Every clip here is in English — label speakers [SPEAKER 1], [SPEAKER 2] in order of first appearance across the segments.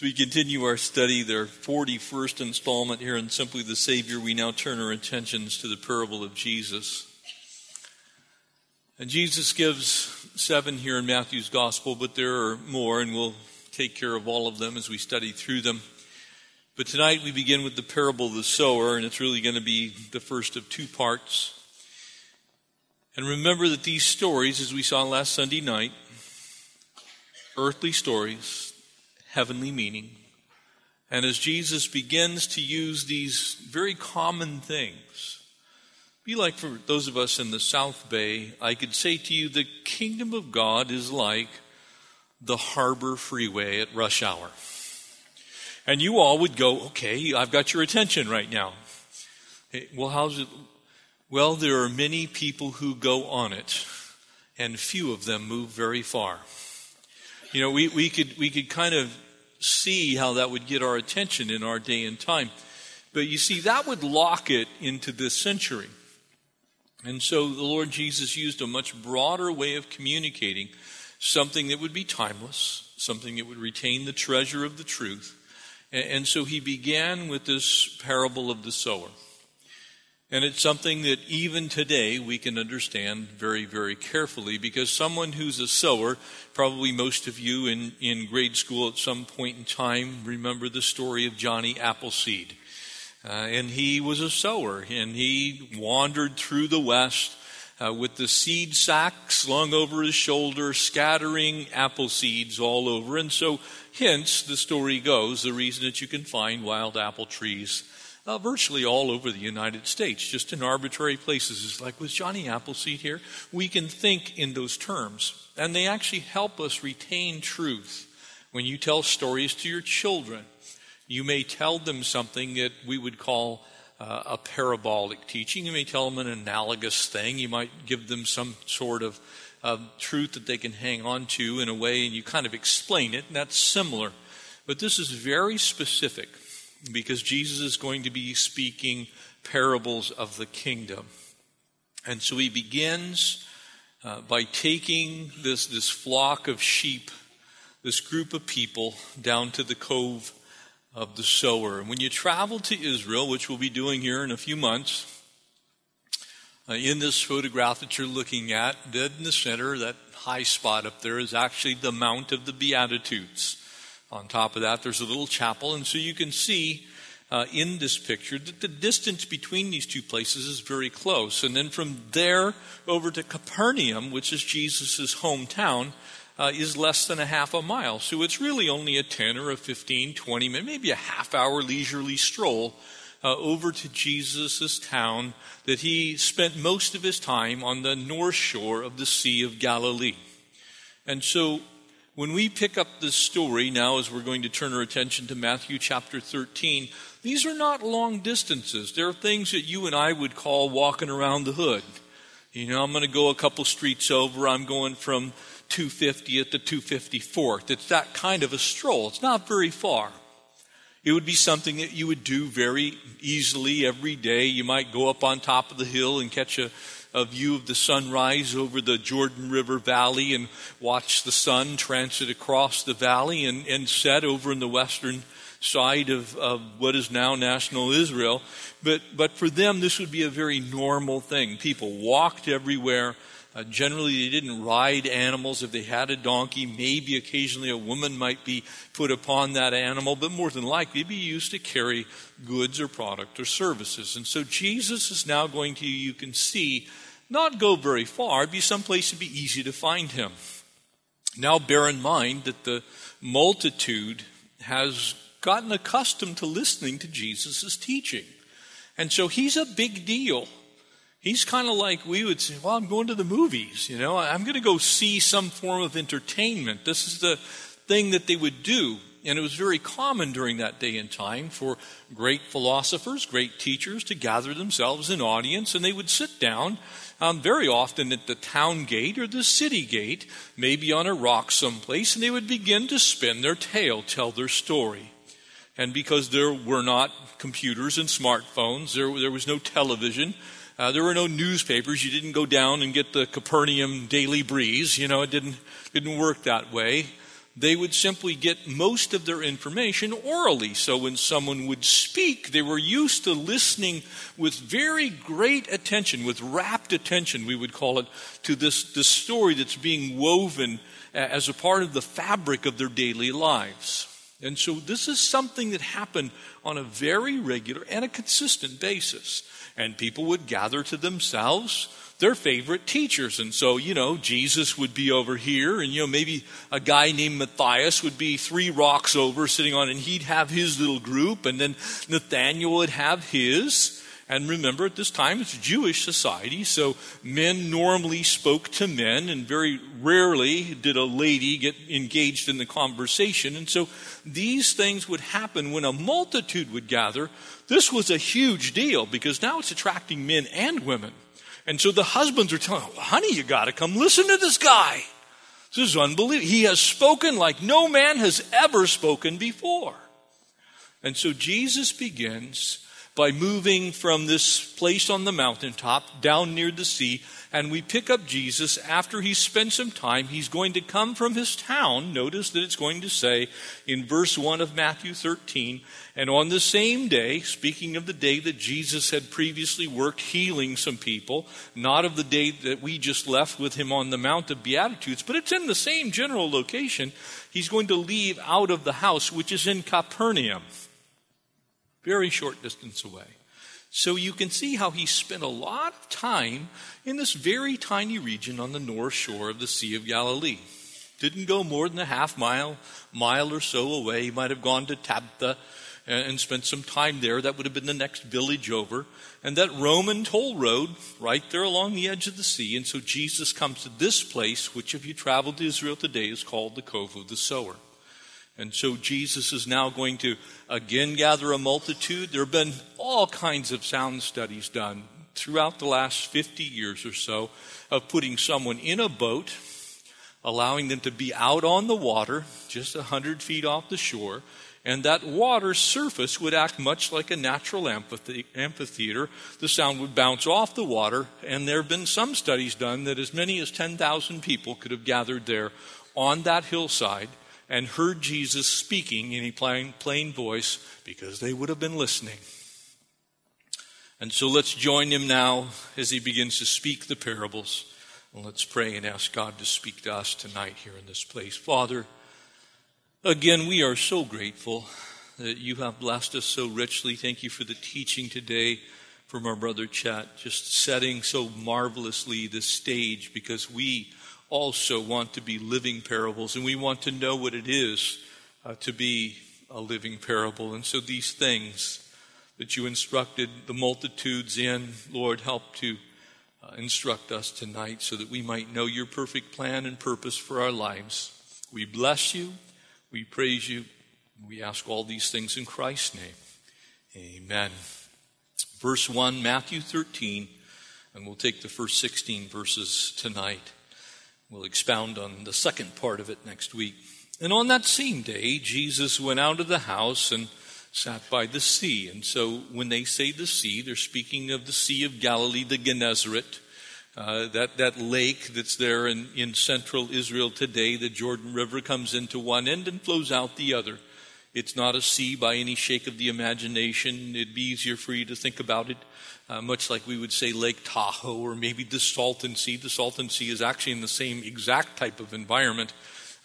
[SPEAKER 1] As we continue our study, their 41st installment here in Simply the Savior, we now turn our attentions to the parable of Jesus. And Jesus gives seven here in Matthew's Gospel, but there are more, and we'll take care of all of them as we study through them. But tonight we begin with the parable of the sower, and it's really going to be the first of two parts. And remember that these stories, as we saw last Sunday night, earthly stories, heavenly meaning. And as Jesus begins to use these very common things, be like for those of us in the South Bay, I could say to you, the kingdom of God is like the harbor freeway at rush hour. And you all would go, okay, I've got your attention right now. Hey, well, how's it? Well, there are many people who go on it, and few of them move very far. You know, we, we could we could kind of see how that would get our attention in our day and time. But you see, that would lock it into this century. And so the Lord Jesus used a much broader way of communicating something that would be timeless, something that would retain the treasure of the truth. And so he began with this parable of the sower. And it's something that even today we can understand very, very carefully because someone who's a sower, probably most of you in, in grade school at some point in time remember the story of Johnny Appleseed. Uh, and he was a sower and he wandered through the West uh, with the seed sack slung over his shoulder, scattering apple seeds all over. And so, hence, the story goes, the reason that you can find wild apple trees uh, virtually all over the United States, just in arbitrary places. It's like, was Johnny Appleseed here? We can think in those terms. And they actually help us retain truth. When you tell stories to your children, you may tell them something that we would call uh, a parabolic teaching. You may tell them an analogous thing. You might give them some sort of uh, truth that they can hang on to in a way, and you kind of explain it, and that's similar. But this is very specific because Jesus is going to be speaking parables of the kingdom. And so he begins uh, by taking this, this flock of sheep, this group of people, down to the cove of the sower. And when you travel to Israel, which we'll be doing here in a few months, uh, in this photograph that you're looking at, dead in the center, that high spot up there is actually the Mount of the Beatitudes. On top of that, there's a little chapel, and so you can see uh, in this picture that the distance between these two places is very close. And then from there over to Capernaum, which is Jesus' hometown, uh, is less than a half a mile. So it's really only a 10 or a 15, 20 minute, maybe a half hour leisurely stroll uh, over to Jesus' town that he spent most of his time on the north shore of the Sea of Galilee. And so when we pick up this story now, as we're going to turn our attention to Matthew chapter 13, these are not long distances. They're things that you and I would call walking around the hood. You know, I'm going to go a couple streets over. I'm going from 250th to 254th. It's that kind of a stroll. It's not very far. It would be something that you would do very easily every day. You might go up on top of the hill and catch a a view of the sunrise over the Jordan River Valley and watch the sun transit across the valley and, and set over in the western side of, of what is now national Israel. But, but for them, this would be a very normal thing. People walked everywhere. Uh, generally, they didn't ride animals. If they had a donkey, maybe occasionally a woman might be put upon that animal, but more than likely, be used to carry goods or product or services. And so Jesus is now going to, you can see, not go very far, be someplace to be easy to find him. Now, bear in mind that the multitude has gotten accustomed to listening to Jesus' teaching. And so he's a big deal. He's kind of like we would say, well, I'm going to the movies, you know, I'm going to go see some form of entertainment. This is the thing that they would do. And it was very common during that day and time for great philosophers, great teachers to gather themselves in audience, and they would sit down um, very often at the town gate or the city gate, maybe on a rock someplace, and they would begin to spin their tale, tell their story. And because there were not computers and smartphones, there, there was no television, uh, there were no newspapers. You didn't go down and get the Capernaum Daily Breeze. You know, it didn't, didn't work that way. they would simply get most of their information orally. So when someone would speak, they were used to listening with very great attention, with rapt attention, we would call it, to this, this story that's being woven as a part of the fabric of their daily lives. And so this is something that happened on a very regular and a consistent basis. And people would gather to themselves their favorite teachers. And so, you know, Jesus would be over here, and, you know, maybe a guy named Matthias would be three rocks over sitting on, and he'd have his little group, and then Nathaniel would have his. And remember, at this time, it's Jewish society, so men normally spoke to men, and very rarely did a lady get engaged in the conversation. And so these things would happen when a multitude would gather. This was a huge deal because now it's attracting men and women. And so the husbands are telling, honey, you got to come listen to this guy. This is unbelievable. He has spoken like no man has ever spoken before. And so Jesus begins by moving from this place on the mountaintop down near the sea. And we pick up Jesus after he's spent some time. He's going to come from his town. Notice that it's going to say in verse 1 of Matthew 13, and on the same day, speaking of the day that Jesus had previously worked healing some people, not of the day that we just left with him on the Mount of Beatitudes, but it's in the same general location, he's going to leave out of the house, which is in Capernaum very short distance away. So you can see how he spent a lot of time in this very tiny region on the north shore of the Sea of Galilee. Didn't go more than a half mile, mile or so away. He might have gone to Tabgha uh, and spent some time there. That would have been the next village over. And that Roman toll road right there along the edge of the sea. And so Jesus comes to this place, which if you travel to Israel today is called the Cove of the Sower. And so Jesus is now going to again gather a multitude. There have been all kinds of sound studies done throughout the last 50 years or so of putting someone in a boat, allowing them to be out on the water, just 100 feet off the shore, and that water surface would act much like a natural amphitheater. The sound would bounce off the water, and there have been some studies done that as many as 10,000 people could have gathered there on that hillside and heard Jesus speaking in a plain, plain voice because they would have been listening. And so let's join him now as he begins to speak the parables. And let's pray and ask God to speak to us tonight here in this place. Father, again, we are so grateful that you have blessed us so richly. Thank you for the teaching today from our brother Chet, just setting so marvelously the stage because we also want to be living parables, and we want to know what it is uh, to be a living parable. And so these things that you instructed the multitudes in, Lord, help to uh, instruct us tonight so that we might know your perfect plan and purpose for our lives. We bless you, we praise you, we ask all these things in Christ's name. Amen. Verse 1, Matthew 13, and we'll take the first 16 verses tonight. We'll expound on the second part of it next week. And on that same day, Jesus went out of the house and sat by the sea. And so when they say the sea, they're speaking of the Sea of Galilee, the Gennesaret, uh, that, that lake that's there in, in central Israel today. The Jordan River comes into one end and flows out the other. It's not a sea by any shake of the imagination. It'd be easier for you to think about it uh, much like we would say Lake Tahoe or maybe the Salton Sea. The Salton Sea is actually in the same exact type of environment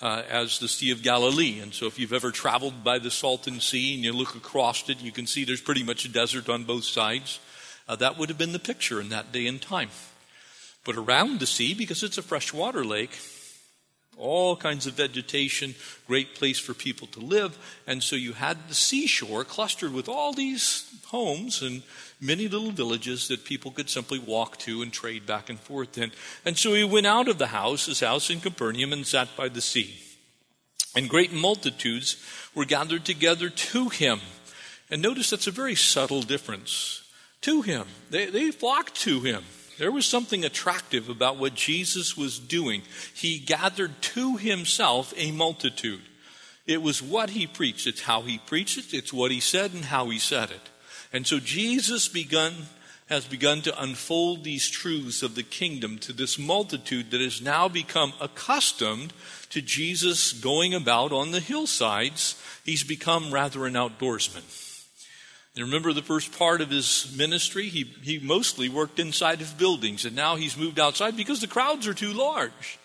[SPEAKER 1] uh, as the Sea of Galilee. And so if you've ever traveled by the Salton Sea and you look across it, you can see there's pretty much a desert on both sides. Uh, that would have been the picture in that day and time. But around the sea, because it's a freshwater lake, all kinds of vegetation, great place for people to live. And so you had the seashore clustered with all these homes and many little villages that people could simply walk to and trade back and forth in. And so he went out of the house, his house in Capernaum, and sat by the sea. And great multitudes were gathered together to him. And notice that's a very subtle difference. To him. They, they flocked to him. There was something attractive about what Jesus was doing. He gathered to himself a multitude. It was what he preached. It's how he preached it. It's what he said and how he said it. And so Jesus begun has begun to unfold these truths of the kingdom to this multitude that has now become accustomed to Jesus going about on the hillsides. He's become rather an outdoorsman. And remember the first part of his ministry? He, he mostly worked inside of buildings, and now he's moved outside because the crowds are too large.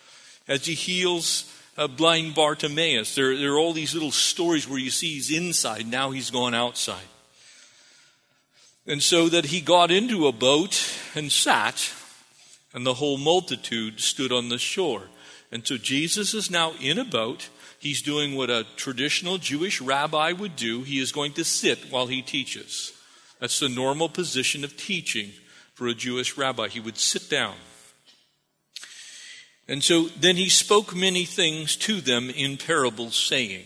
[SPEAKER 1] As he heals uh, blind Bartimaeus, there, there are all these little stories where you see he's inside, now he's gone outside. And so that he got into a boat and sat, and the whole multitude stood on the shore. And so Jesus is now in a boat. He's doing what a traditional Jewish rabbi would do. He is going to sit while he teaches. That's the normal position of teaching for a Jewish rabbi. He would sit down. And so then he spoke many things to them in parables, saying.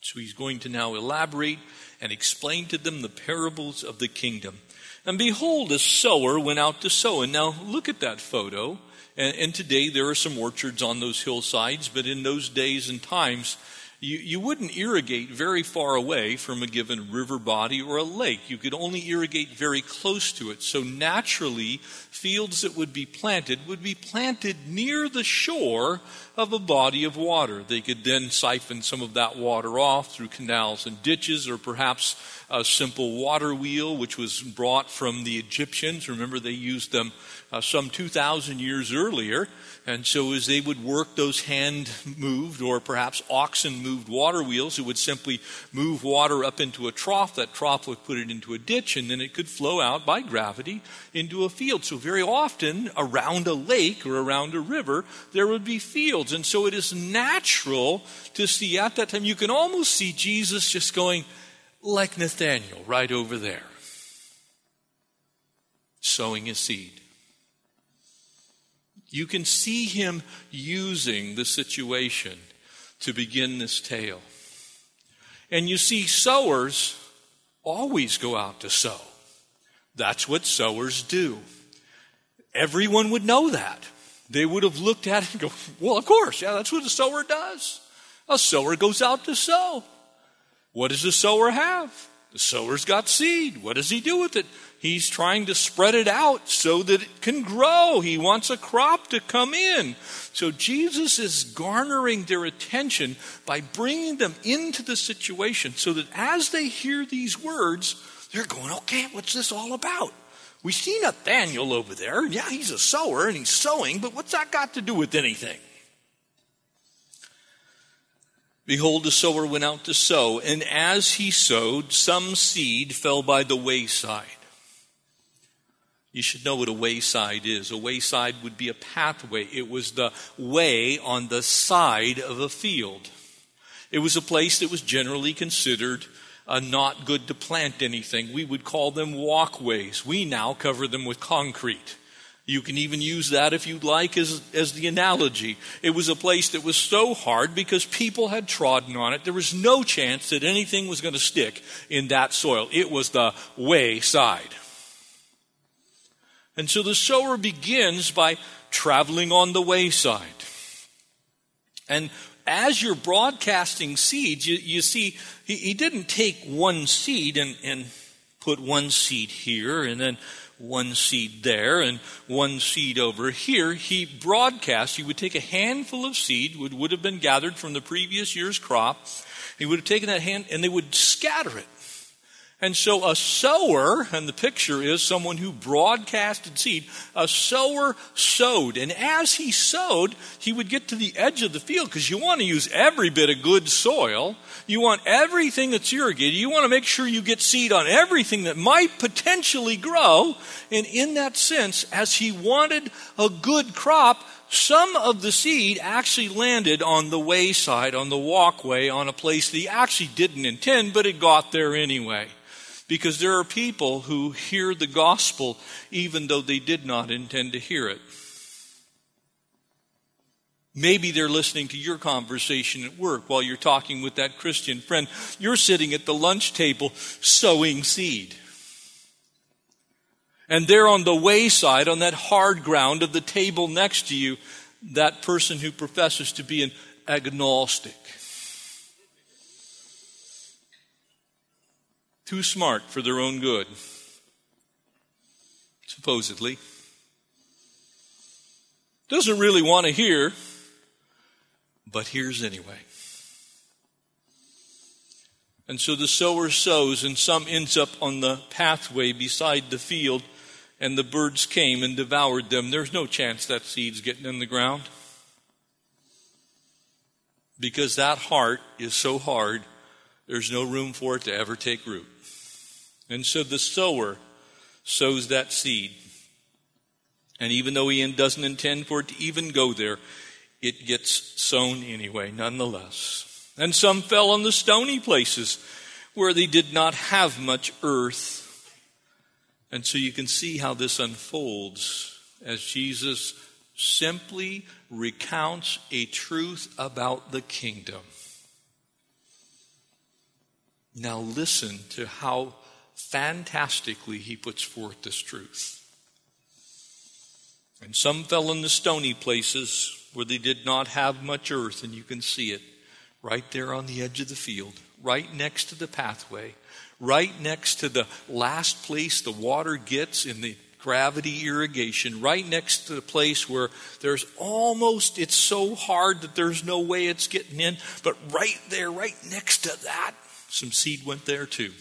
[SPEAKER 1] So he's going to now elaborate and explained to them the parables of the kingdom. And behold, a sower went out to sow. And now look at that photo. And, and, today there are some orchards on those hillsides, but in those days and times, you, you wouldn't irrigate very far away from a given river body or a lake. You could only irrigate very close to it. So naturally, fields that would be planted would be planted near the shore of a body of water. They could then siphon some of that water off through canals and ditches, or perhaps a simple water wheel, which was brought from the Egyptians. Remember, they used them uh, some 2,000 years earlier. And so, as they would work those hand moved or perhaps oxen moved water wheels, it would simply move water up into a trough. That trough would put it into a ditch, and then it could flow out by gravity into a field. So, very often around a lake or around a river, there would be fields. And so, it is natural to see at that time, you can almost see Jesus just going like Nathaniel right over there, sowing his seed you can see him using the situation to begin this tale. And you see, sowers always go out to sow. That's what sowers do. Everyone would know that. They would have looked at it and go, well, of course, yeah, that's what a sower does. A sower goes out to sow. What does a sower have? The sower's got seed. What does he do with it? He's trying to spread it out so that it can grow. He wants a crop to come in. So Jesus is garnering their attention by bringing them into the situation so that as they hear these words, they're going, okay, what's this all about? We see Nathaniel over there. Yeah, he's a sower and he's sowing, but what's that got to do with anything? Behold, the sower went out to sow, and as he sowed, some seed fell by the wayside. You should know what a wayside is. A wayside would be a pathway, it was the way on the side of a field. It was a place that was generally considered uh, not good to plant anything. We would call them walkways. We now cover them with concrete. You can even use that if you'd like as, as the analogy. It was a place that was so hard because people had trodden on it. There was no chance that anything was going to stick in that soil. It was the wayside. And so the sower begins by traveling on the wayside. And as you're broadcasting seeds, you, you see, he, he, didn't take one seed and, and put one seed here and then one seed there and one seed over here. He broadcast, he would take a handful of seed, would, would have been gathered from the previous year's crop. He would have taken that hand and they would scatter it. And so a sower, and the picture is someone who broadcasted seed, a sower sowed. And as he sowed, he would get to the edge of the field because you want to use every bit of good soil. You want everything that's irrigated. You want to make sure you get seed on everything that might potentially grow. And in that sense, as he wanted a good crop, some of the seed actually landed on the wayside, on the walkway, on a place that he actually didn't intend, but it got there anyway. Because there are people who hear the gospel even though they did not intend to hear it. Maybe they're listening to your conversation at work while you're talking with that Christian friend. You're sitting at the lunch table sowing seed. And there on the wayside, on that hard ground of the table next to you, that person who professes to be an agnostic. Too smart for their own good. supposedly. Doesn't really want to hear, but hears anyway. And so the sower sows, and some ends up on the pathway beside the field, and the birds came and devoured them. There's no chance that seed's getting in the ground. Because that heart is so hard, there's no room for it to ever take root. And so the sower sows that seed. And even though he doesn't intend for it to even go there, it gets sown anyway, nonetheless. And some fell on the stony places where they did not have much earth. And so you can see how this unfolds as Jesus simply recounts a truth about the kingdom. Now listen to how fantastically he puts forth this truth. And some fell in the stony places where they did not have much earth, and you can see it right there on the edge of the field, right next to the pathway, right next to the last place the water gets in the gravity irrigation, right next to the place where there's almost, it's so hard that there's no way it's getting in, but right there, right next to that, some seed went there too.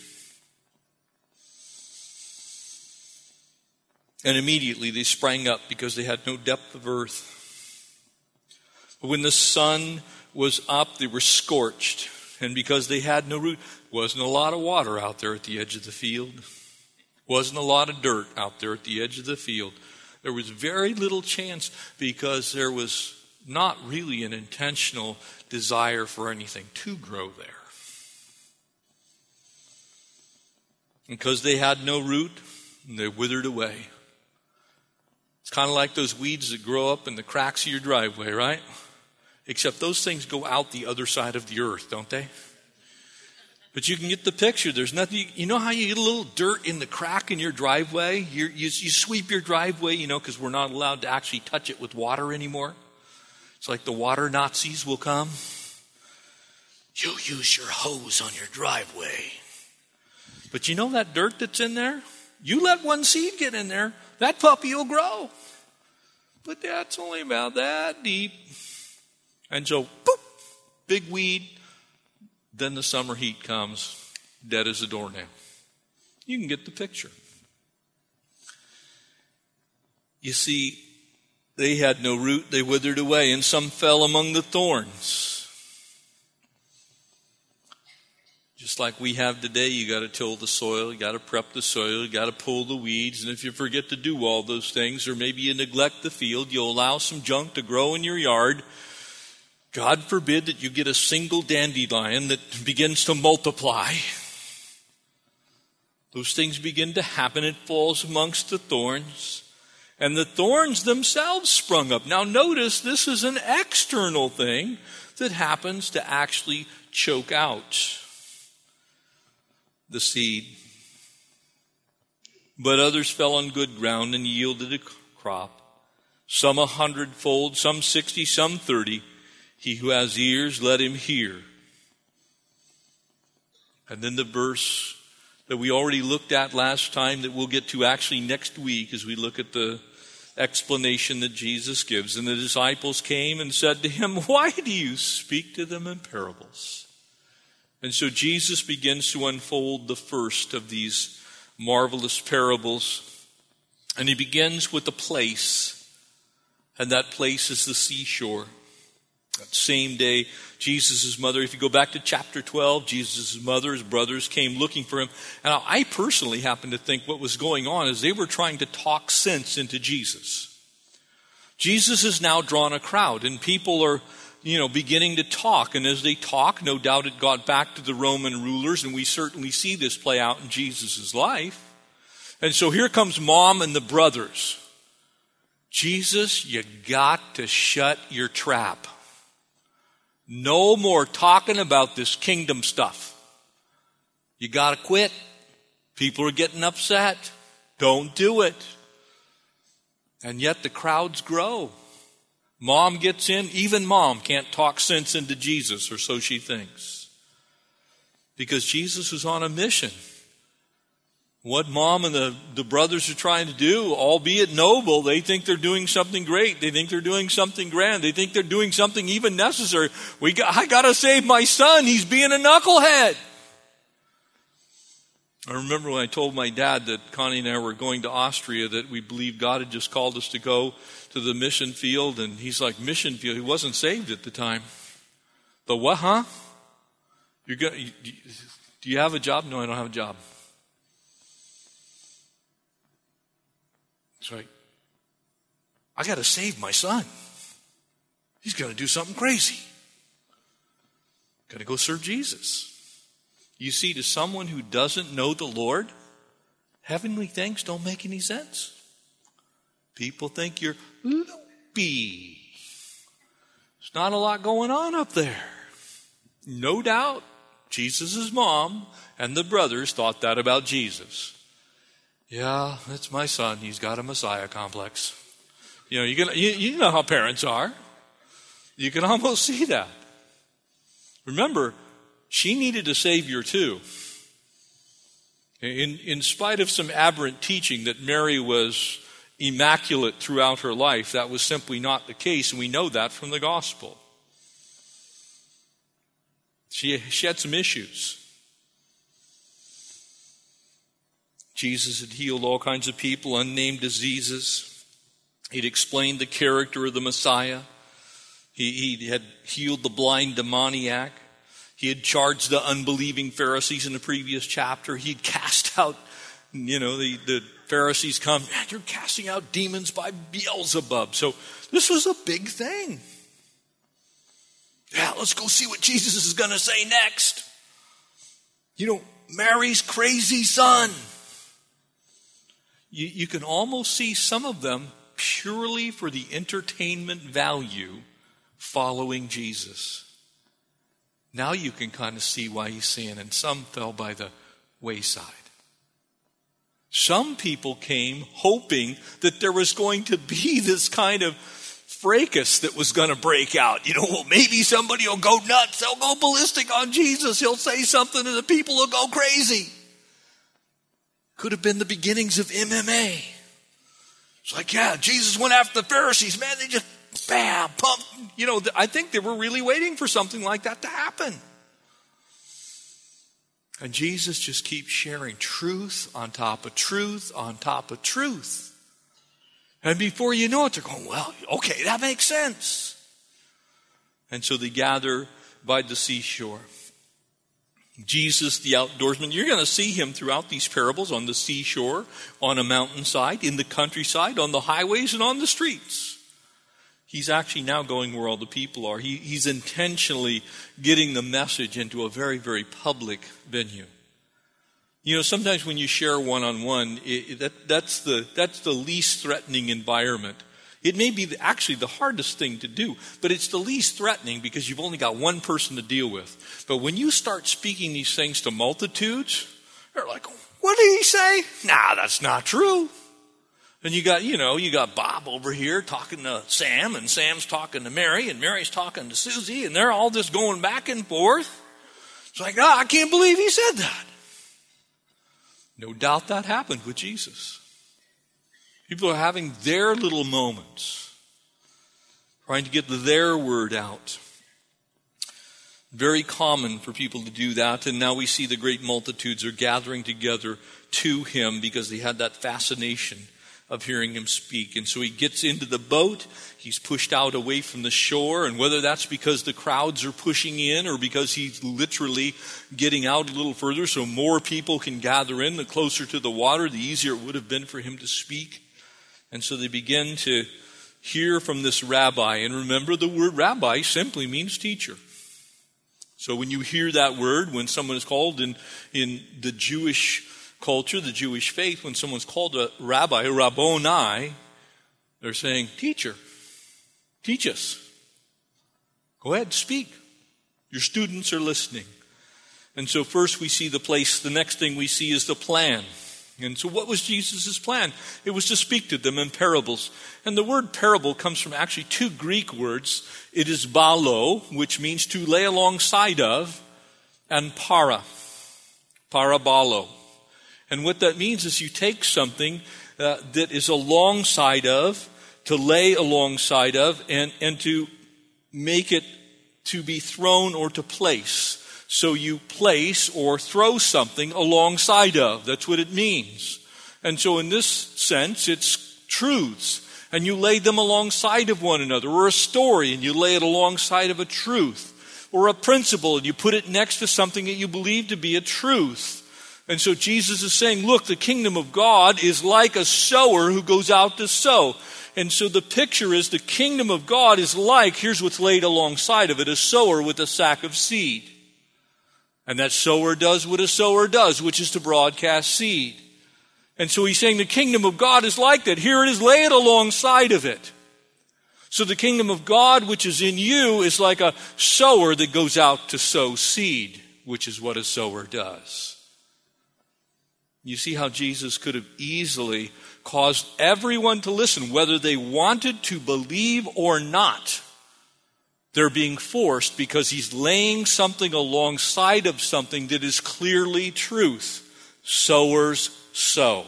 [SPEAKER 1] And immediately they sprang up because they had no depth of earth. But when the sun was up, they were scorched. And because they had no root, wasn't a lot of water out there at the edge of the field. Wasn't a lot of dirt out there at the edge of the field. There was very little chance because there was not really an intentional desire for anything to grow there. Because they had no root, they withered away. It's kind of like those weeds that grow up in the cracks of your driveway, right? Except those things go out the other side of the earth, don't they? But you can get the picture. There's nothing, you know how you get a little dirt in the crack in your driveway? You, you, sweep your driveway, you know, because we're not allowed to actually touch it with water anymore. It's like the water Nazis will come. You use your hose on your driveway. But you know that dirt that's in there? You let one seed get in there, that puppy will grow. But that's only about that deep. And so, boop, big weed. Then the summer heat comes, dead as a doornail. You can get the picture. You see, they had no root, they withered away, and some fell among the thorns. Just like we have today, you got to till the soil, you got to prep the soil, you got to pull the weeds, and if you forget to do all those things, or maybe you neglect the field, you'll allow some junk to grow in your yard. God forbid that you get a single dandelion that begins to multiply. Those things begin to happen. It falls amongst the thorns. And the thorns themselves sprung up. Now, notice this is an external thing that happens to actually choke out the seed. But others fell on good ground and yielded a crop. Some a hundredfold, some sixty, some thirty. He who has ears, let him hear. And then the verse that we already looked at last time that we'll get to actually next week as we look at the explanation that Jesus gives. And the disciples came and said to him, Why do you speak to them in parables? And so Jesus begins to unfold the first of these marvelous parables. And he begins with a place, and that place is the seashore. That same day, Jesus' mother, if you go back to chapter 12, Jesus' mother, his brothers came looking for him. And I personally happen to think what was going on is they were trying to talk sense into Jesus. Jesus has now drawn a crowd, and people are you know, beginning to talk. And as they talk, no doubt it got back to the Roman rulers, and we certainly see this play out in Jesus' life. And so here comes mom and the brothers. Jesus, you got to shut your trap. No more talking about this kingdom stuff. You got to quit. People are getting upset. Don't do it. And yet the crowds grow. Mom gets in, even mom can't talk sense into Jesus, or so she thinks. Because Jesus is on a mission. what mom and the, the brothers are trying to do, albeit noble, they think they're doing something great. They think they're doing something grand. They think they're doing something even necessary. We got, I gotta save my son. He's being a knucklehead. I remember when I told my dad that Connie and I were going to Austria, that we believed God had just called us to go to the mission field, and he's like, mission field? He wasn't saved at the time. The what, huh? You're going, you, do you have a job? No, I don't have a job. It's like, I got to save my son. He's going to do something crazy. Got to go serve Jesus. You see, to someone who doesn't know the Lord, heavenly things don't make any sense. People think you're loopy. There's not a lot going on up there. No doubt, Jesus' mom and the brothers thought that about Jesus. Yeah, that's my son. He's got a Messiah complex. You know, you, can, you, you know how parents are. You can almost see that. Remember, she needed a Savior too. In, in spite of some aberrant teaching that Mary was immaculate throughout her life, that was simply not the case, and we know that from the gospel. She, she had some issues. Jesus had healed all kinds of people, unnamed diseases. He'd explained the character of the Messiah. He, he had healed the blind demoniac. He had charged the unbelieving Pharisees in the previous chapter. He'd cast out, you know, the, the Pharisees come, man, you're casting out demons by Beelzebub. So this was a big thing. Yeah, let's go see what Jesus is going to say next. You know, Mary's crazy son you, you can almost see some of them purely for the entertainment value following Jesus. Now you can kind of see why he's saying, and some fell by the wayside. Some people came hoping that there was going to be this kind of fracas that was going to break out. You know, well, maybe somebody will go nuts. They'll go ballistic on Jesus. He'll say something and the people will go crazy. Could have been the beginnings of MMA. It's like, yeah, Jesus went after the Pharisees. Man, they just, bam, pump. You know, I think they were really waiting for something like that to happen. And Jesus just keeps sharing truth on top of truth on top of truth. And before you know it, they're going, well, okay, that makes sense. And so they gather by the seashore. Jesus, the outdoorsman, you're going to see him throughout these parables on the seashore, on a mountainside, in the countryside, on the highways, and on the streets. He's actually now going where all the people are. He, he's intentionally getting the message into a very, very public venue. You know, sometimes when you share one on one, that's the that's the least threatening environment it may be actually the hardest thing to do, but it's the least threatening because you've only got one person to deal with. But when you start speaking these things to multitudes, they're like, what did he say? Nah, that's not true. And you got, you know, you got Bob over here talking to Sam, and Sam's talking to Mary, and Mary's talking to Susie, and they're all just going back and forth. It's like, oh, I can't believe he said that. No doubt that happened with Jesus. People are having their little moments, trying to get their word out. Very common for people to do that, and now we see the great multitudes are gathering together to him because they had that fascination of hearing him speak. And so he gets into the boat, he's pushed out away from the shore, and whether that's because the crowds are pushing in or because he's literally getting out a little further so more people can gather in, the closer to the water, the easier it would have been for him to speak. And so they begin to hear from this rabbi. And remember, the word rabbi simply means teacher. So when you hear that word, when someone is called in, in the Jewish culture, the Jewish faith, when someone's called a rabbi, rabboni, they're saying, teacher, teach us. Go ahead, speak. Your students are listening. And so first we see the place, the next thing we see is the plan. And so, what was Jesus' plan? It was to speak to them in parables. And the word parable comes from actually two Greek words. It is ballo, which means to lay alongside of, and para, parabolo. And what that means is you take something uh, that is alongside of, to lay alongside of, and, and to make it to be thrown or to place. So you place or throw something alongside of. That's what it means. And so in this sense, it's truths. And you lay them alongside of one another, or a story, and you lay it alongside of a truth, or a principle, and you put it next to something that you believe to be a truth. And so Jesus is saying, look, the kingdom of God is like a sower who goes out to sow. And so the picture is the kingdom of God is like, here's what's laid alongside of it, a sower with a sack of seed. And that sower does what a sower does, which is to broadcast seed. And so he's saying the kingdom of God is like that. Here it is, lay it alongside of it. So the kingdom of God, which is in you, is like a sower that goes out to sow seed, which is what a sower does. You see how Jesus could have easily caused everyone to listen, whether they wanted to believe or not. They're being forced because he's laying something alongside of something that is clearly truth. Sowers sow.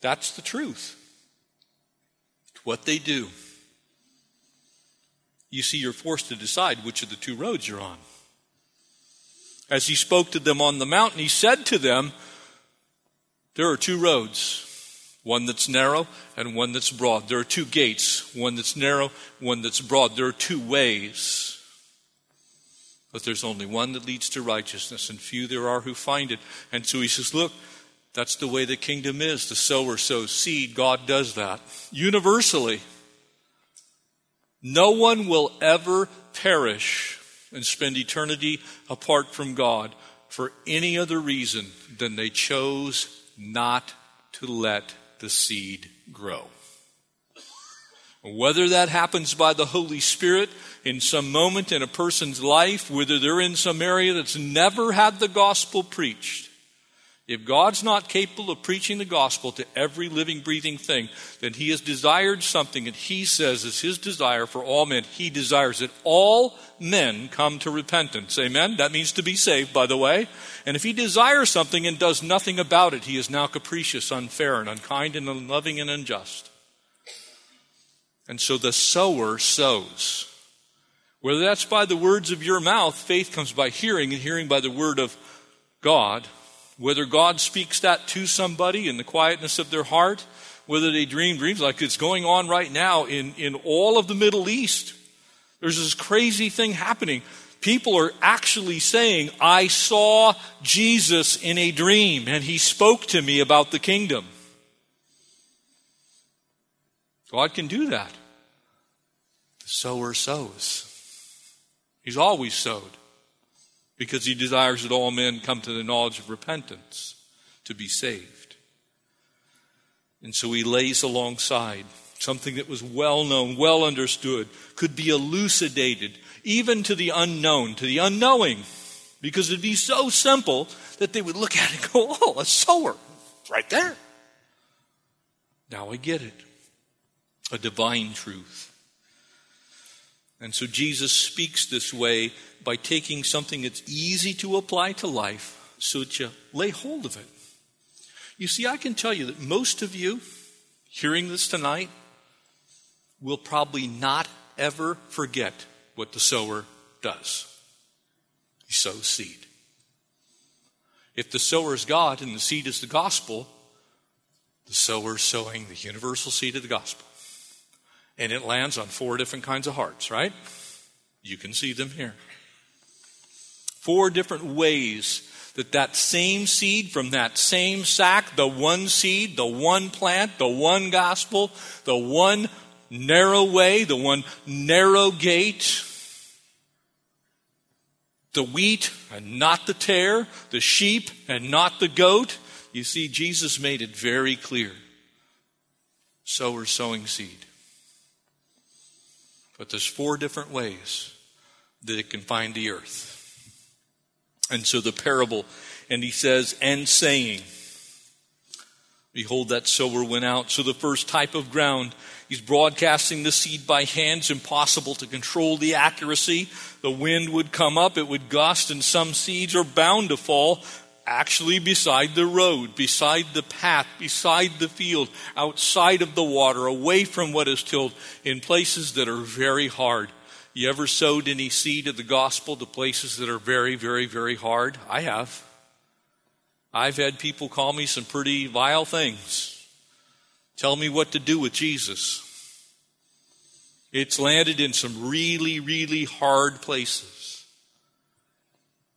[SPEAKER 1] That's the truth. It's what they do. You see, you're forced to decide which of the two roads you're on. As he spoke to them on the mountain, he said to them, There are two roads, one that's narrow and one that's broad. There are two gates, one that's narrow, one that's broad. There are two ways. But there's only one that leads to righteousness, and few there are who find it. And so he says, Look, that's the way the kingdom is. The sower sows seed. God does that universally. No one will ever perish and spend eternity apart from God for any other reason than they chose not to let the seed grow. Whether that happens by the Holy Spirit in some moment in a person's life, whether they're in some area that's never had the gospel preached, if God's not capable of preaching the gospel to every living, breathing thing, then He has desired something and He says is His desire for all men. He desires that all men come to repentance. Amen? That means to be saved, by the way. And if He desires something and does nothing about it, He is now capricious, unfair, and unkind, and unloving, and unjust. And so the sower sows. Whether that's by the words of your mouth, faith comes by hearing, and hearing by the word of God whether God speaks that to somebody in the quietness of their heart, whether they dream dreams like it's going on right now in, in all of the Middle East. There's this crazy thing happening. People are actually saying, I saw Jesus in a dream and he spoke to me about the kingdom. God can do that. The sower sows. He's always sowed because he desires that all men come to the knowledge of repentance to be saved. And so he lays alongside something that was well known, well understood, could be elucidated even to the unknown, to the unknowing, because it'd be so simple that they would look at it and go, Oh, a sower, right there. Now I get it. A divine truth. And so Jesus speaks this way by taking something that's easy to apply to life so that you lay hold of it. You see, I can tell you that most of you hearing this tonight will probably not ever forget what the sower does. He sows seed. If the sower is God and the seed is the gospel, the sower is sowing the universal seed of the gospel and it lands on four different kinds of hearts, right? You can see them here. Four different ways that that same seed from that same sack, the one seed, the one plant, the one gospel, the one narrow way, the one narrow gate, the wheat and not the tare, the sheep and not the goat. You see, Jesus made it very clear. Sower sowing seed. But there's four different ways that it can find the earth. And so the parable, and he says, and saying, Behold, that sower went out. So the first type of ground, he's broadcasting the seed by hands, impossible to control the accuracy. The wind would come up, it would gust, and some seeds are bound to fall actually beside the road, beside the path, beside the field, outside of the water, away from what is tilled, in places that are very hard. You ever sowed any seed of the gospel to places that are very, very, very hard? I have. I've had people call me some pretty vile things. Tell me what to do with Jesus. It's landed in some really, really hard places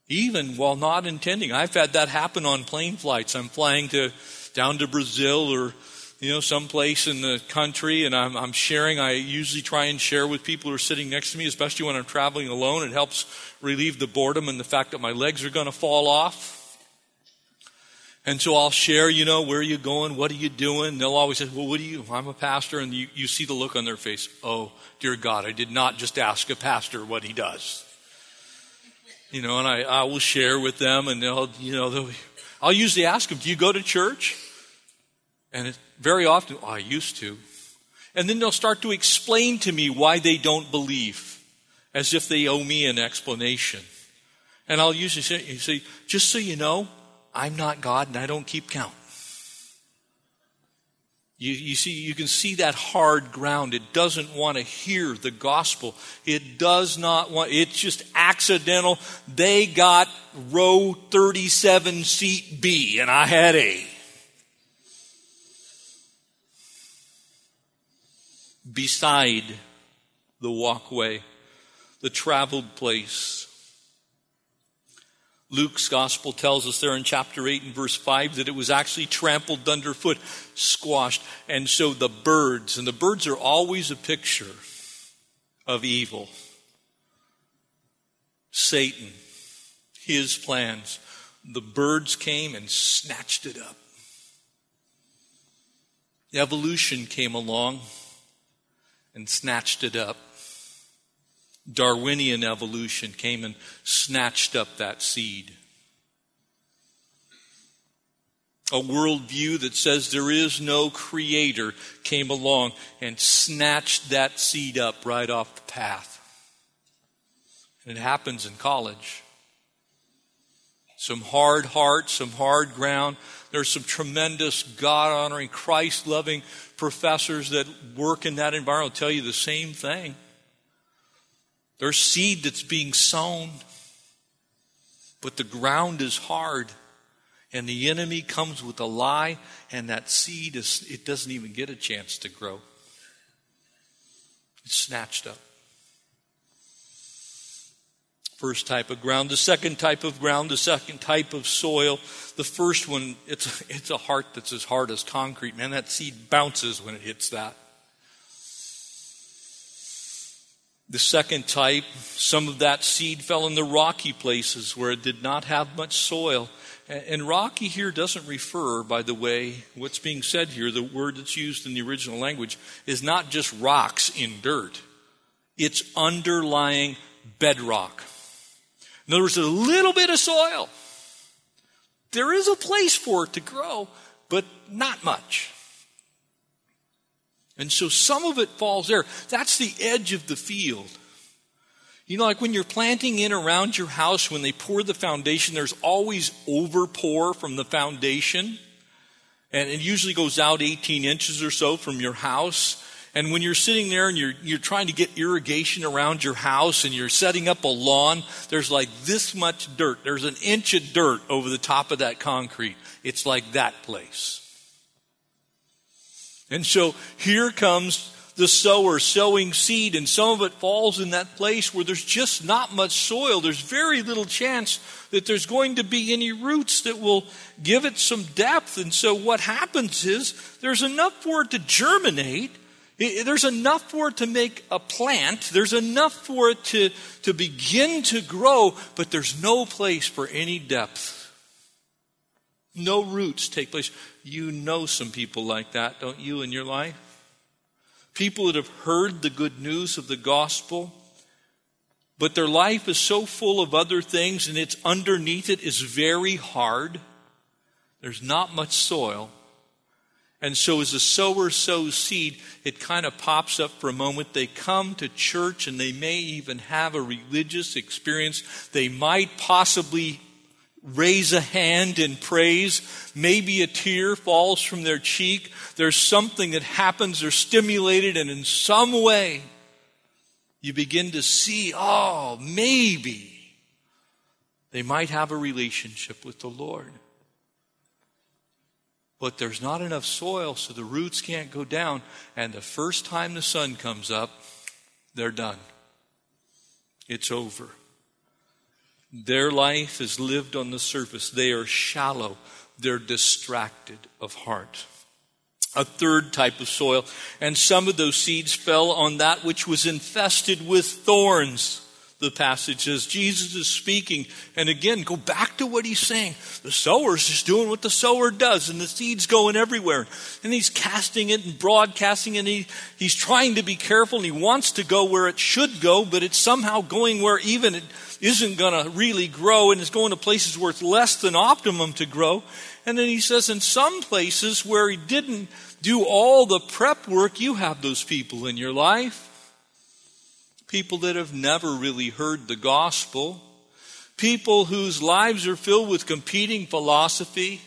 [SPEAKER 1] even while not intending. I've had that happen on plane flights. I'm flying to down to Brazil or you know someplace in the country, and I'm, I'm sharing. I usually try and share with people who are sitting next to me, especially when I'm traveling alone. It helps relieve the boredom and the fact that my legs are going to fall off. And so I'll share, you know, where are you going? What are you doing? And they'll always say, well, what do you, I'm a pastor. And you, you see the look on their face. Oh, dear God, I did not just ask a pastor what he does you know, and I, I will share with them, and they'll, you know, they'll, I'll usually ask them, "Do you go to church?" And it, very often, oh, I used to, and then they'll start to explain to me why they don't believe, as if they owe me an explanation. And I'll usually say, you say, just so you know, I'm not God, and I don't keep count. You, you, see, you can see that hard ground. It doesn't want to hear the gospel. It does not want, it's just accidental. They got row 37 seat B and I had A. Beside the walkway, the traveled place, Luke's gospel tells us there in chapter 8 and verse 5 that it was actually trampled underfoot, squashed. And so the birds, and the birds are always a picture of evil. Satan, his plans. The birds came and snatched it up. Evolution came along and snatched it up. Darwinian evolution came and snatched up that seed. A worldview that says there is no creator came along and snatched that seed up right off the path. And it happens in college. Some hard hearts, some hard ground. There's some tremendous God honoring, Christ loving professors that work in that environment tell you the same thing. There's seed that's being sown, but the ground is hard. And the enemy comes with a lie, and that seed is, it doesn't even get a chance to grow. It's snatched up. First type of ground. The second type of ground, the second type of soil. The first one, it's, it's a heart that's as hard as concrete. Man, that seed bounces when it hits that. The second type, some of that seed fell in the rocky places where it did not have much soil. And rocky here doesn't refer, by the way, what's being said here, the word that's used in the original language, is not just rocks in dirt, it's underlying bedrock. In other words, a little bit of soil. There is a place for it to grow, but not much. And so some of it falls there. That's the edge of the field. You know, like when you're planting in around your house, when they pour the foundation, there's always overpour from the foundation. And it usually goes out 18 inches or so from your house. And when you're sitting there and you're, you're trying to get irrigation around your house and you're setting up a lawn, there's like this much dirt. There's an inch of dirt over the top of that concrete. It's like that place. And so here comes the sower sowing seed, and some of it falls in that place where there's just not much soil. There's very little chance that there's going to be any roots that will give it some depth. And so what happens is there's enough for it to germinate. There's enough for it to make a plant. There's enough for it to, to begin to grow, but there's no place for any depth. No roots take place. You know some people like that, don't you, in your life? People that have heard the good news of the gospel, but their life is so full of other things and it's underneath it is very hard. There's not much soil. And so, as the sower sows seed, it kind of pops up for a moment. They come to church and they may even have a religious experience. They might possibly raise a hand in praise. Maybe a tear falls from their cheek. There's something that happens, they're stimulated, and in some way, you begin to see, oh, maybe they might have a relationship with the Lord. But there's not enough soil, so the roots can't go down. And the first time the sun comes up, they're done. It's over. Their life is lived on the surface. They are shallow. They're distracted of heart. A third type of soil, and some of those seeds fell on that which was infested with thorns the passage says. Jesus is speaking. And again, go back to what he's saying. The sower's just doing what the sower does, and the seed's going everywhere. And he's casting it and broadcasting and he, he's trying to be careful, and he wants to go where it should go, but it's somehow going where even it isn't going to really grow, and it's going to places where it's less than optimum to grow. And then he says, in some places where he didn't do all the prep work, you have those people in your life people that have never really heard the gospel, people whose lives are filled with competing philosophy,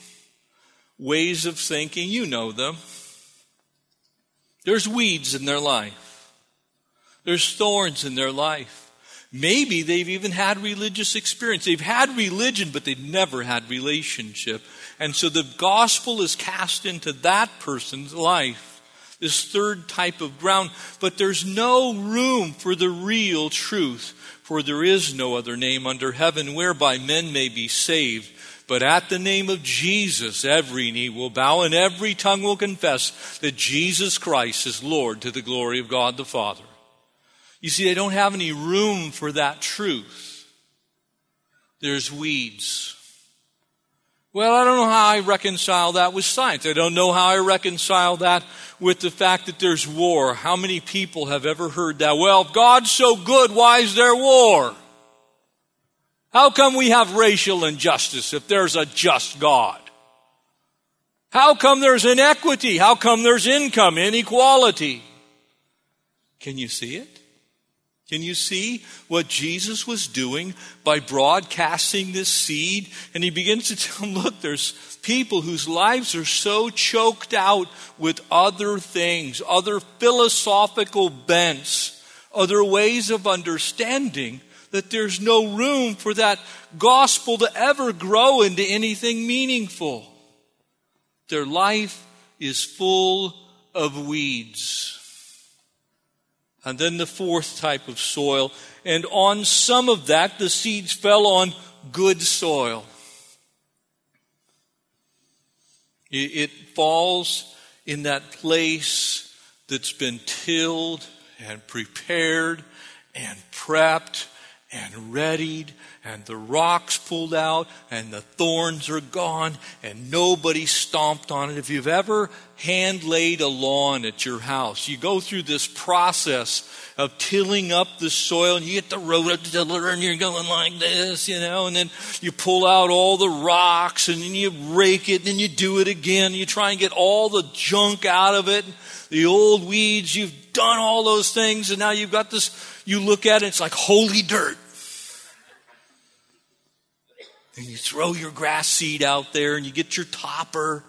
[SPEAKER 1] ways of thinking. You know them. There's weeds in their life, there's thorns in their life. Maybe they've even had religious experience. They've had religion, but they've never had relationship. And so the gospel is cast into that person's life this third type of ground, but there's no room for the real truth, for there is no other name under heaven whereby men may be saved. But at the name of Jesus, every knee will bow and every tongue will confess that Jesus Christ is Lord to the glory of God the Father. You see, they don't have any room for that truth. There's weeds. Well, I don't know how I reconcile that with science. I don't know how I reconcile that with the fact that there's war. How many people have ever heard that? Well, if God's so good, why is there war? How come we have racial injustice if there's a just God? How come there's inequity? How come there's income inequality? Can you see it? Can you see what Jesus was doing by broadcasting this seed? And he begins to tell them, look, there's people whose lives are so choked out with other things, other philosophical bents, other ways of understanding, that there's no room for that gospel to ever grow into anything meaningful. Their life is full of weeds. And then the fourth type of soil. And on some of that, the seeds fell on good soil. It falls in that place that's been tilled and prepared and prepped and readied and the rocks pulled out and the thorns are gone and nobody stomped on it. If you've ever hand laid a lawn at your house, you go through this process of tilling up the soil and you get the rototiller and you're going like this, you know, and then you pull out all the rocks and then you rake it and then you do it again. You try and get all the junk out of it, the old weeds. You've done all those things and now you've got this, you look at it, it's like holy dirt. And you throw your grass seed out there and you get your topper,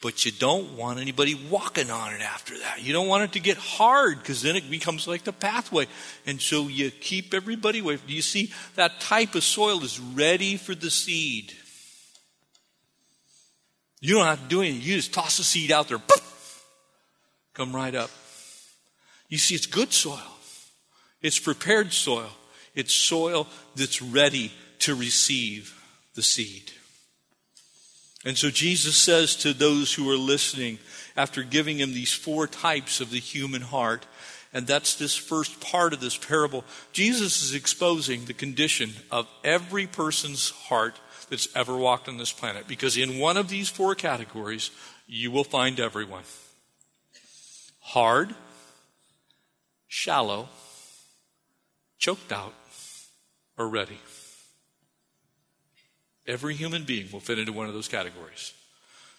[SPEAKER 1] but you don't want anybody walking on it after that. You don't want it to get hard because then it becomes like the pathway. And so you keep everybody away. Do you see that type of soil is ready for the seed? You don't have to do anything. You just toss the seed out there. Poof, come right up. You see, it's good soil. It's prepared soil. It's soil that's ready to receive the seed. And so Jesus says to those who are listening, after giving him these four types of the human heart, and that's this first part of this parable, Jesus is exposing the condition of every person's heart that's ever walked on this planet. Because in one of these four categories, you will find everyone hard, shallow, choked out, or ready. Every human being will fit into one of those categories.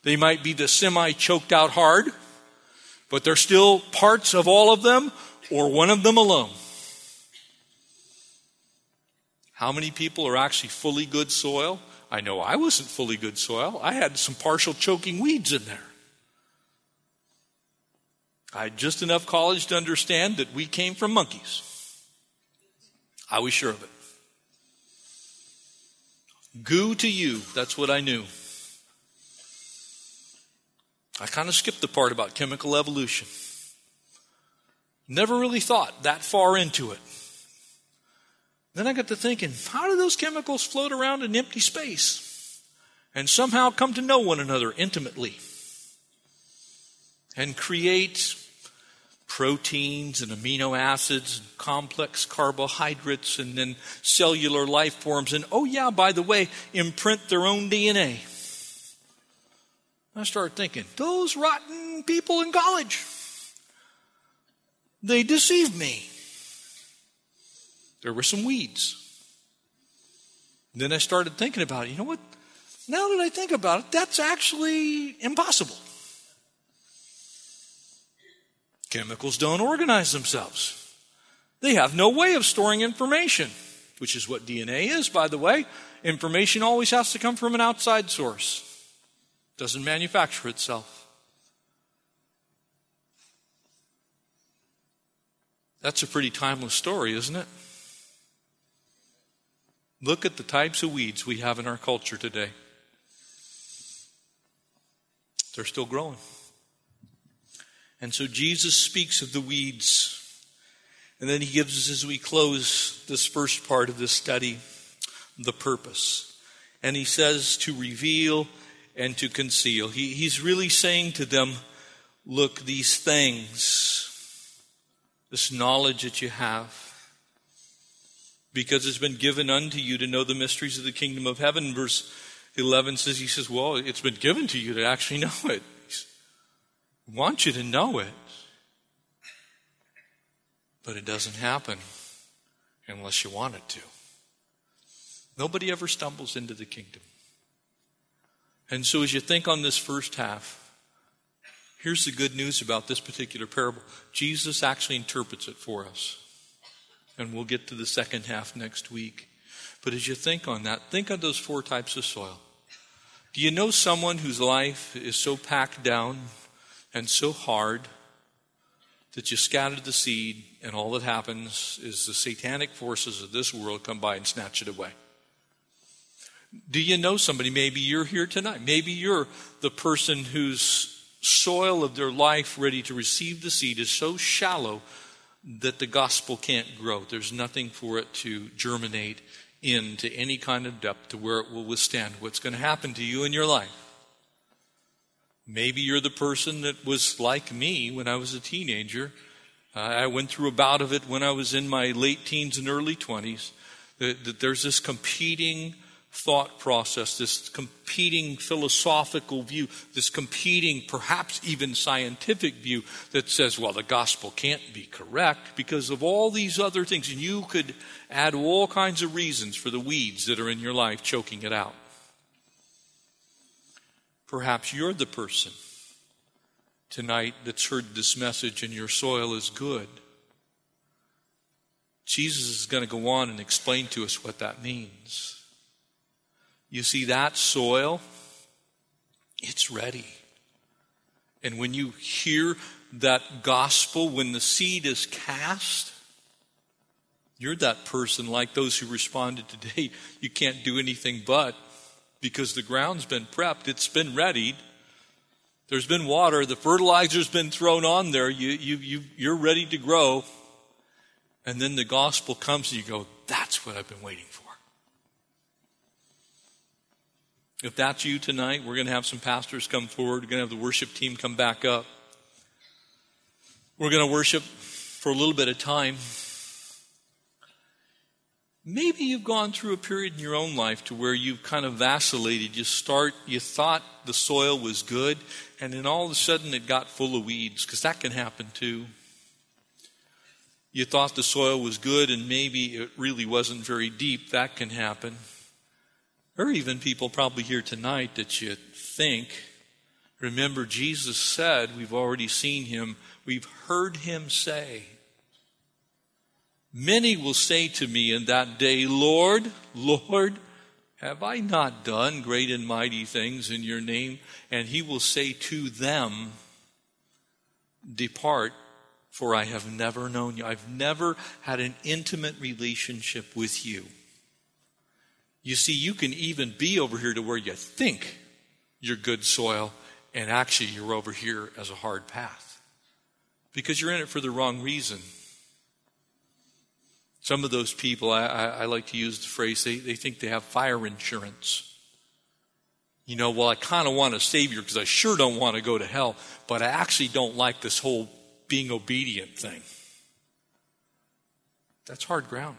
[SPEAKER 1] They might be the semi choked out hard, but they're still parts of all of them or one of them alone. How many people are actually fully good soil? I know I wasn't fully good soil. I had some partial choking weeds in there. I had just enough college to understand that we came from monkeys. I was sure of it. Goo to you, that's what I knew. I kind of skipped the part about chemical evolution. Never really thought that far into it. Then I got to thinking, how do those chemicals float around in empty space and somehow come to know one another intimately and create proteins and amino acids, and complex carbohydrates, and then cellular life forms. And oh, yeah, by the way, imprint their own DNA. I started thinking, those rotten people in college, they deceived me. There were some weeds. Then I started thinking about it. You know what? Now that I think about it, that's actually impossible. Chemicals don't organize themselves. They have no way of storing information, which is what DNA is, by the way. Information always has to come from an outside source. It doesn't manufacture itself. That's a pretty timeless story, isn't it? Look at the types of weeds we have in our culture today. They're still growing. And so Jesus speaks of the weeds. And then he gives us, as we close this first part of this study, the purpose. And he says to reveal and to conceal. He, he's really saying to them, look, these things, this knowledge that you have, because it's been given unto you to know the mysteries of the kingdom of heaven. Verse 11 says, He says, Well, it's been given to you to actually know it want you to know it. But it doesn't happen unless you want it to. Nobody ever stumbles into the kingdom. And so, as you think on this first half, here's the good news about this particular parable Jesus actually interprets it for us. And we'll get to the second half next week. But as you think on that, think of those four types of soil. Do you know someone whose life is so packed down and so hard that you scatter the seed, and all that happens is the satanic forces of this world come by and snatch it away. Do you know somebody? Maybe you're here tonight. Maybe you're the person whose soil of their life ready to receive the seed is so shallow that the gospel can't grow. There's nothing for it to germinate into any kind of depth to where it will withstand what's going to happen to you in your life. Maybe you're the person that was like me when I was a teenager. Uh, I went through a bout of it when I was in my late teens and early 20s. That, that there's this competing thought process, this competing philosophical view, this competing, perhaps even scientific view that says, well, the gospel can't be correct because of all these other things. And you could add all kinds of reasons for the weeds that are in your life choking it out. Perhaps you're the person tonight that's heard this message and your soil is good. Jesus is going to go on and explain to us what that means. You see, that soil, it's ready. And when you hear that gospel, when the seed is cast, you're that person like those who responded today. You can't do anything but because the ground's been prepped, it's been readied. There's been water, the fertilizer's been thrown on there, you, you, you, you're ready to grow. And then the gospel comes and you go, that's what I've been waiting for. If that's you tonight, we're going to have some pastors come forward. We're going to have the worship team come back up. We're going to worship for a little bit of time. Maybe you've gone through a period in your own life to where you've kind of vacillated. You start, you thought the soil was good, and then all of a sudden it got full of weeds, because that can happen too. You thought the soil was good, and maybe it really wasn't very deep. That can happen. Or even people probably here tonight that you think, remember, Jesus said, we've already seen him, we've heard him say, Many will say to me in that day, Lord, Lord, have I not done great and mighty things in your name? And he will say to them, Depart, for I have never known you. I've never had an intimate relationship with you. You see, you can even be over here to where you think you're good soil, and actually you're over here as a hard path because you're in it for the wrong reason. Some of those people, I, I, I like to use the phrase, they, they think they have fire insurance. You know, well, I kind of want a Savior because I sure don't want to go to hell, but I actually don't like this whole being obedient thing. That's hard ground.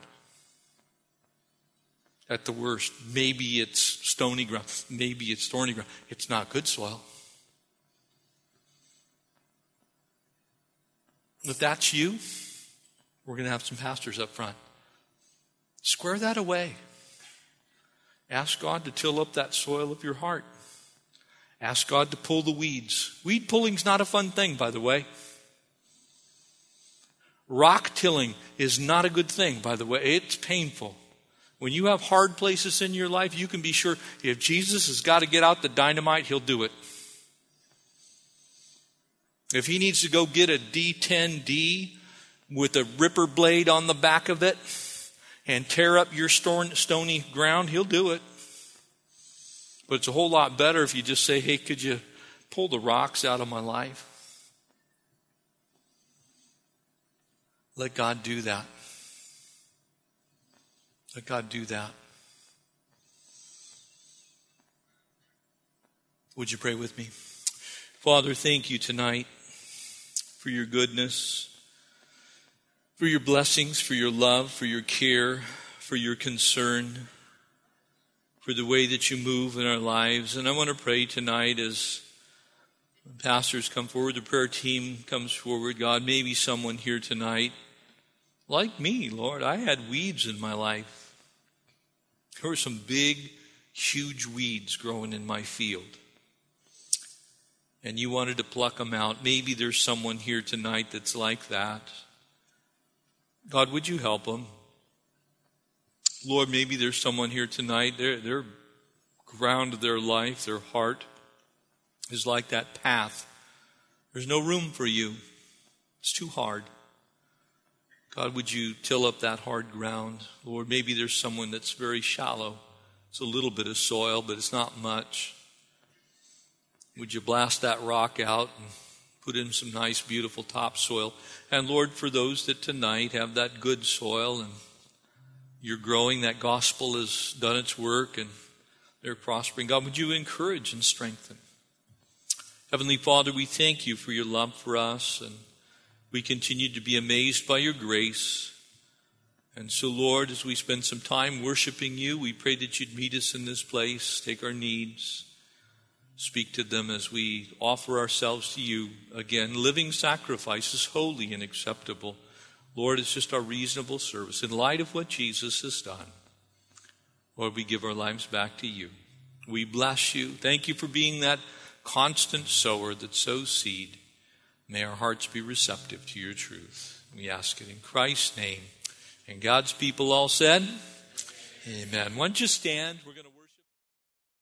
[SPEAKER 1] At the worst, maybe it's stony ground, maybe it's thorny ground. It's not good soil. If that's you, we're going to have some pastors up front. Square that away. Ask God to till up that soil of your heart. Ask God to pull the weeds. Weed pulling's not a fun thing, by the way. Rock tilling is not a good thing, by the way. It's painful. When you have hard places in your life, you can be sure if Jesus has got to get out the dynamite, he'll do it. If he needs to go get a D10D with a ripper blade on the back of it and tear up your stony ground, he'll do it. But it's a whole lot better if you just say, hey, could you pull the rocks out of my life? Let God do that. Let God do that. Would you pray with me? Father, thank you tonight for your goodness for your blessings, for your love, for your care, for your concern, for the way that you move in our lives. And I want to pray tonight as pastors come forward, the prayer team comes forward. God, maybe someone here tonight, like me, Lord, I had weeds in my life. There were some big, huge weeds growing in my field. And you wanted to pluck them out. Maybe there's someone here tonight that's like that. God, would you help them? Lord, maybe there's someone here tonight, their, their ground of their life, their heart is like that path. There's no room for you. It's too hard. God, would you till up that hard ground? Lord, maybe there's someone that's very shallow. It's a little bit of soil, but it's not much. Would you blast that rock out and put in some nice, beautiful topsoil. And Lord, for those that tonight have that good soil and you're growing, that gospel has done its work and they're prospering, God, would you encourage and strengthen? Heavenly Father, we thank you for your love for us and we continue to be amazed by your grace. And so, Lord, as we spend some time worshiping you, we pray that you'd meet us in this place, take our needs. Speak to them as we offer ourselves to you again, living sacrifices, holy and acceptable. Lord, it's just our reasonable service. In light of what Jesus has done, Lord, we give our lives back to you. We bless you. Thank you for being that constant sower that sows seed. May our hearts be receptive to your truth. We ask it in Christ's name. And God's people all said, Amen. Why don't you stand, we're going to